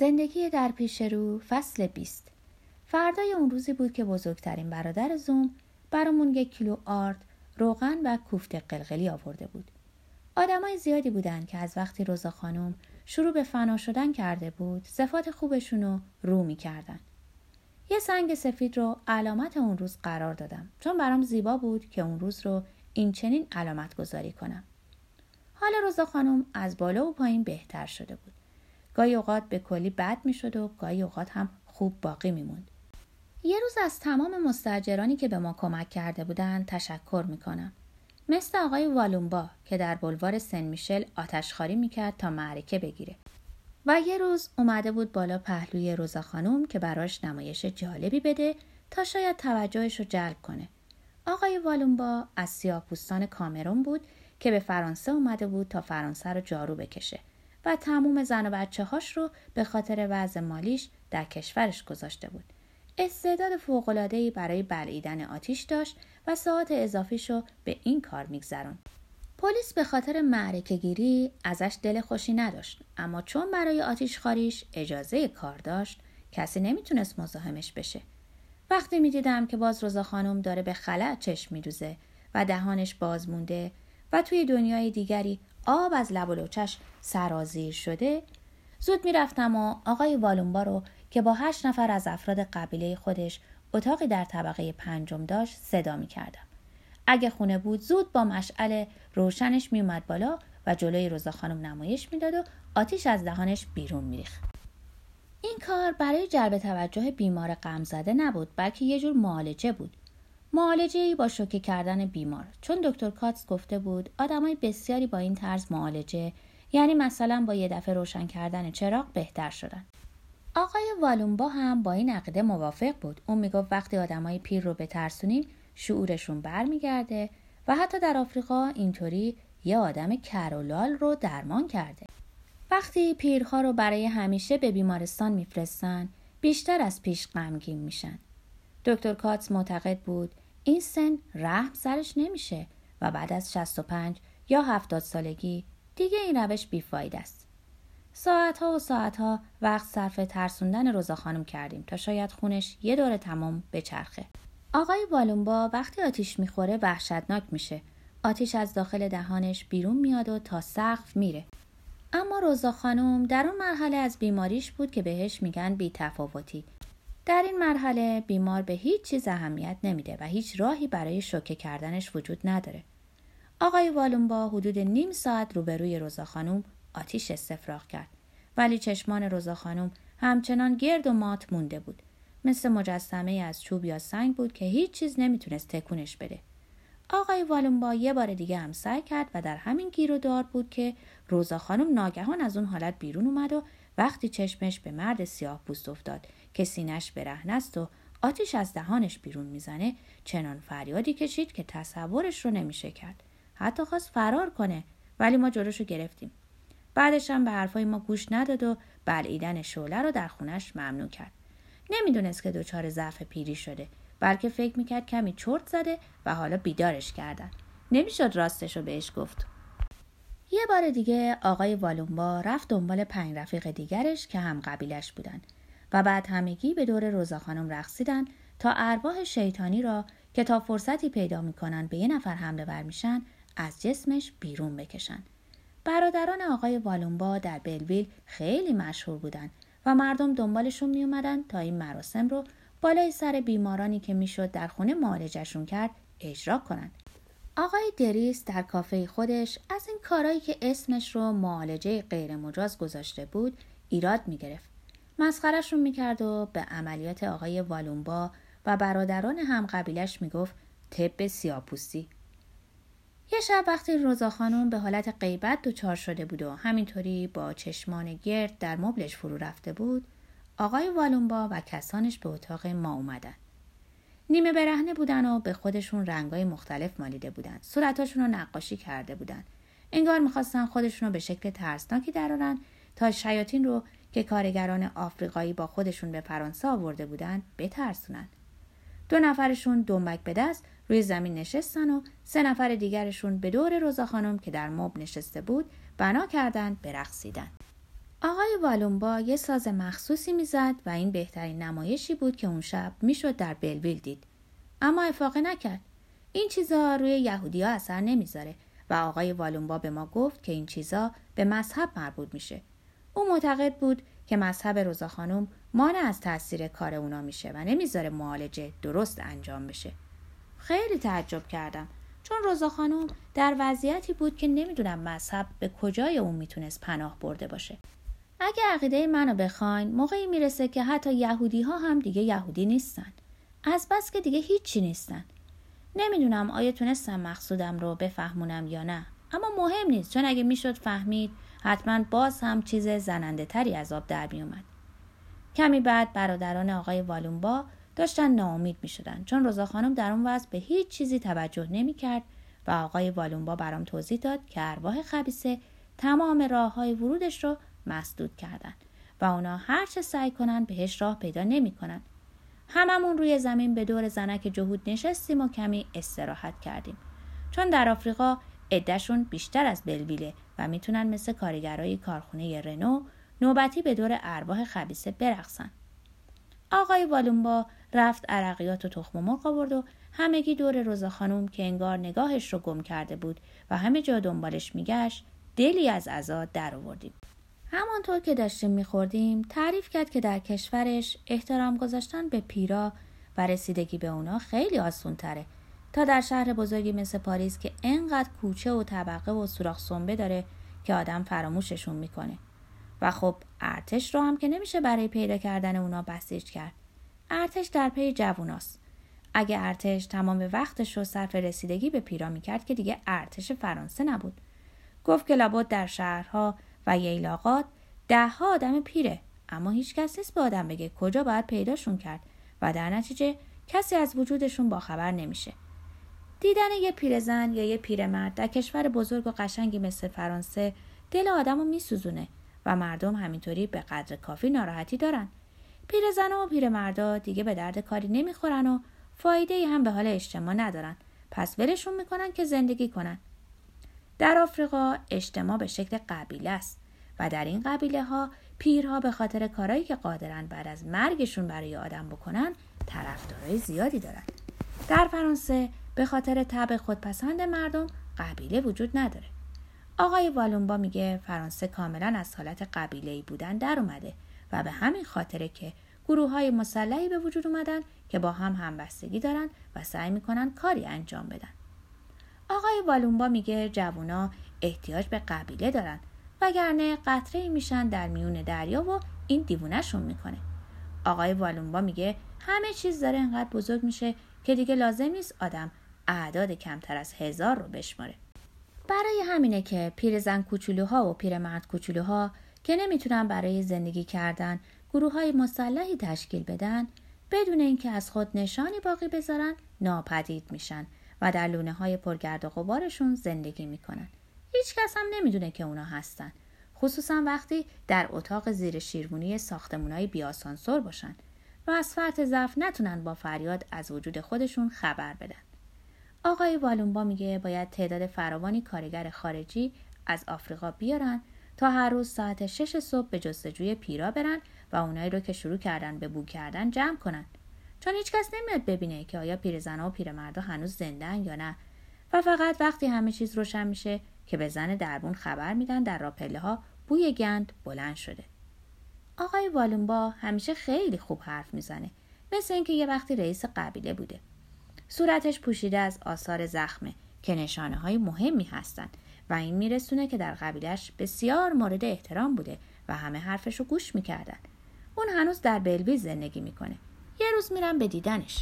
زندگی در پیش رو فصل 20 فردای اون روزی بود که بزرگترین برادر زوم برامون یک کیلو آرد روغن و کوفت قلقلی آورده بود. آدمای زیادی بودن که از وقتی روزا خانم شروع به فنا شدن کرده بود صفات خوبشون رو رو می‌کردن. یه سنگ سفید رو علامت اون روز قرار دادم. چون برام زیبا بود که اون روز رو این چنین علامت گذاری کنم. حال روزا خانم از بالا و پایین بهتر شده بود. گاهی اوقات به کلی بد می‌شد و گاهی اوقات هم خوب باقی میموند. یه روز از تمام مستجرانی که به ما کمک کرده بودند تشکر می‌کنم. مثل آقای والومبا که در بلوار سن میشل آتشخاری می‌کرد تا معرکه بگیره. و یه روز اومده بود بالا پهلوی روزا خانم که براش نمایش جالبی بده تا شاید توجهش رو جلب کنه. آقای والومبا از سیاپوستان کامرون بود که به فرانسه اومده بود تا فرانسه رو جارو بکشه. و تموم زن و بچه هاش رو به خاطر وضع مالیش در کشورش گذاشته بود. استعداد فوقلادهی برای بلعیدن آتیش داشت و ساعت اضافیش رو به این کار میگذرون. پلیس به خاطر معرکه گیری ازش دل خوشی نداشت اما چون برای آتیش خاریش اجازه کار داشت کسی نمی‌تونست مزاحمش بشه. وقتی می‌دیدم که باز روزا خانم داره به خلع چشم میدوزه و دهانش باز مونده و توی دنیای دیگری آب از لب و لوچش سرازیر شده زود می‌رفتم و آقای والومبا رو که با هشت نفر از افراد قبیله خودش اتاقی در طبقه پنجم داشت صدا می کردم. اگه خونه بود زود با مشعل روشنش میومد بالا و جلوی روزا خانم نمایش می‌داد و آتیش از دهانش بیرون میریخت. این کار برای جلب توجه بیمار غم زده نبود بلکه یه جور معالجه بود. معالجه با شوکه کردن بیمار. چون دکتر کاتس گفته بود آدمای بسیاری با این طرز معالجه یعنی مثلا با یه دفعه روشن کردن چراغ بهتر شدن. آقای والومبا هم با این عقیده موافق بود. اون می‌گفت وقتی آدمای پیر رو بترسونیم شعورشون برمیگرده و حتی در آفریقا اینطوری یه آدم کرولال رو درمان کرده. وقتی پیرها رو برای همیشه به بیمارستان میفرستن بیشتر از پیش غمگین میشن. دکتر کاتس معتقد بود این سن رحم سرش نمیشه و بعد از 65 یا 70 سالگی دیگه این روش بیفاید است. ساعتها و ساعتها وقت صرف ترسوندن روزا خانم کردیم تا شاید خونش یه دور تمام بچرخه. آقای والومبا وقتی آتیش می‌خوره وحشتناک میشه. آتیش از داخل دهانش بیرون میاد و تا سقف میره. اما روزا خانم در اون مرحله از بیماریش بود که بهش میگن بی تفاوتی در این مرحله بیمار به هیچ چیز اهمیت نمیده و هیچ راهی برای شوکه کردنش وجود نداره. آقای والومبا حدود نیم ساعت روبروی روزا خانم آتیش استفراغ کرد ولی چشمان روزا خانم همچنان گرد و مات مونده بود. مثل مجسمه از چوب یا سنگ بود که هیچ چیز نمی‌تونست تکونش بده. آقای والومبا یه بار دیگه هم سعی کرد و در همین گیر و دار بود که روزا خانم ناگهان از اون حالت بیرون اومد و وقتی چشمش به مرد سیاه پوست افتاد که سینش برهنه است و آتیش از دهانش بیرون می‌زنه چنان فریادی کشید که تصورش رو نمیشه کرد. حتی خواست فرار کنه ولی ما جلوشو گرفتیم. بعدش هم به حرفای ما گوش نداد و بلعیدن شعله رو در خونش ممنوع کرد. نمی‌دونست که دچار ضعف پیری شده بلکه فکر می‌کرد کمی چرت زده و حالا بیدارش کردن. نمی‌شد راستش رو بهش گفت. یه بار دیگه آقای والومبا رفت دنبال پنج رفیق دیگرش که هم قبیلش بودن و بعد همگی به دور روزا خانم رقصیدن تا ارواح شیطانی را که تا فرصتی پیدا می‌کنن به یه نفر حمله ور میشن از جسمش بیرون بکشن. برادران آقای والومبا در بلویل خیلی مشهور بودن و مردم دنبالشون می اومدن تا این مراسم رو بالای سر بیمارانی که می‌شد در خونه معالجشون کرد اجرا کنند. آقای دریس در کافه خودش از این کارایی که اسمش رو معالجه غیر مجاز گذاشته بود ایراد می گرفت. مسخرشون می‌کرد و به عملیات آقای والومبا و برادران هم قبیلش می‌گفت طب سیاپوستی یه شب وقتی روزا خانم به حالت غیبت دچار شده بود و همینطوری با چشمان گرد در مبلش فرو رفته بود آقای والومبا و کسانش به اتاق ما اومدن نیمه برهنه بودن و به خودشون رنگای مختلف مالیده بودن صورتاشون رو نقاشی کرده بودن انگار می‌خواستن خودشون رو به شکل ترسناکی درارن تا شیاطین رو که کارگران آفریقایی با خودشون به فرانسه آورده بودند بترسونن. دو نفرشون دنبک به دست روی زمین نشستن و سه نفر دیگرشون به دور روزا خانم که در مب نشسته بود بنا کردند برقصیدن. آقای والومبا یه ساز مخصوصی می‌زد و این بهترین نمایشی بود که اون شب می‌شد در بلویل دید. اما افاقه نکرد. این چیزا روی یهودیا اثر نمی‌ذاره و آقای والومبا به ما گفت که این چیزا به مذهب مربوط میشه. او معتقد بود که مذهب روزا خانم مانع از تاثیر کار اونا میشه و نمی‌ذاره معالجه درست انجام بشه. خیلی تعجب کردم چون روزا خانم در وضعیتی بود که نمی‌دونم مذهب به کجای اون می‌تونست پناه برده باشه. اگه عقیده منو بخواین موقعی می‌رسه که حتی یهودی ها هم دیگه یهودی نیستن. از بس که دیگه هیچی نیستن. نمی‌دونم آیا تونستم مقصودم رو بفهمونم یا نه. اما مهم نیست چون اگه می‌شد فهمید حتما باز هم چیز زننده تری از آب در میومد کمی بعد برادران آقای والونبا داشتن ناامید می شدن چون روزا خانم در اون وضع به هیچ چیزی توجه نمی کرد و آقای والونبا برام توضیح داد که ارواح خبیسه تمام راه های ورودش رو مسدود کردن و اونا هر چه سعی کنن بهش راه پیدا نمی کنن. هممون روی زمین به دور زنک جهود نشستیم و کمی استراحت کردیم. چون در آفریقا عدهشون بیشتر از بلویله و می‌تونن مثل کارگرای کارخونه رنو نوبتی به دور ارواح خبیسه برقصن. آقای والومبا رفت عرقیات و تخم مرغ آورد و همگی دور روزا خانوم که انگار نگاهش رو گم کرده بود و همه جا دنبالش میگشت دلی از عزا در آوردیم. همانطور که داشتیم میخوردیم تعریف کرد که در کشورش احترام گذاشتن به پیرا و رسیدگی به اونا خیلی آسون تره تا در شهر بزرگی مثل پاریس که انقدر کوچه و طبقه و سوراخ سنبه داره که آدم فراموششون می‌کنه. و خب ارتش رو هم که nemiشه برای پیدا کردن اونا بسیج کرد. ارتش در پی جووناست. اگه ارتش تمام وقتش رو صرف رسیدگی به پیرا می‌کرد که دیگه ارتش فرانسه نبود. گفت که لابد در شهرها و ییلاقات دهها آدم پیره. اما هیچ کس نیست به آدم بگه کجا باید پیداشون کرد و در نتیجه کسی از وجودشون باخبر نمیشه. دیدن یه پیرزن یا یه پیرمرد در کشور بزرگ و قشنگی مثل فرانسه دل آدم رو میسوزونه و مردم همینطوری به قدر کافی ناراحتی دارن. پیرزن و پیرمردا دیگه به درد کاری نمی‌خورن و فایده ای هم به حال اجتماع ندارن. پس ولشون می‌کنن که زندگی کنن. در آفریقا اجتماع به شکل قبیله است و در این قبیله ها پیرها به خاطر کارایی که قادرن بعد از مرگشون برای آدم بکنن طرفدارای زیادی دارن. در فرانسه به خاطر طبع خودپسند مردم قبیله وجود نداره. آقای والومبا میگه فرانسه کاملا از حالت قبیله بودن در اومده و به همین خاطره که گروه های مسلحی به وجود اومدن که با هم همبستگی دارن و سعی می‌کنن کاری انجام بدن. آقای والومبا میگه جوونا احتیاج به قبیله دارن وگرنه قطره میشن در میون دریا و این دیوونهشون می‌کنه. آقای والومبا میگه همه چیز داره انقدر بزرگ میشه که دیگه لازم نیست آدم اعداد کمتر از هزار رو بشماره. برای همینه که پیرزن کوچولوها و پیرمرد کوچولوها که نمی‌تونن برای زندگی کردن گروه های مسلحی تشکیل بدن بدون اینکه از خود نشانی باقی بذارن ناپدید میشن. و در لونه های پرگرد و غبارشون زندگی می‌کنن. هیچ کس هم نمی‌دونه که اونا هستن. خصوصا وقتی در اتاق زیر شیرمونی ساختمونای بیاسانسور باشن و از فرط ضعف نتونن با فریاد از وجود خودشون خبر بدن. آقای والومبا میگه باید تعداد فراوانی کارگر خارجی از آفریقا بیارن تا هر روز ساعت شش صبح به جستجوی پیرا برن و اونایی رو که شروع کردن به بو کردن جمع کنن چون هیچکس نمیاد ببینه که آیا پیرزنها و پیرمردا هنوز زندن یا نه. و فقط وقتی همه چیز روشن میشه که به زن دربون خبر میدن در راپله ها بوی گند بلند شده. آقای والومبا همیشه خیلی خوب حرف می‌زنه. مثل اینکه یه وقتی رئیس قبیله بوده. صورتش پوشیده از آثار زخمه که نشانه های مهمی هستند و این میرسونه که در قبیلش بسیار مورد احترام بوده و همه حرفش رو گوش می‌کردن. اون هنوز در بلوی زندگی می‌کنه. یه روز میرم به دیدنش.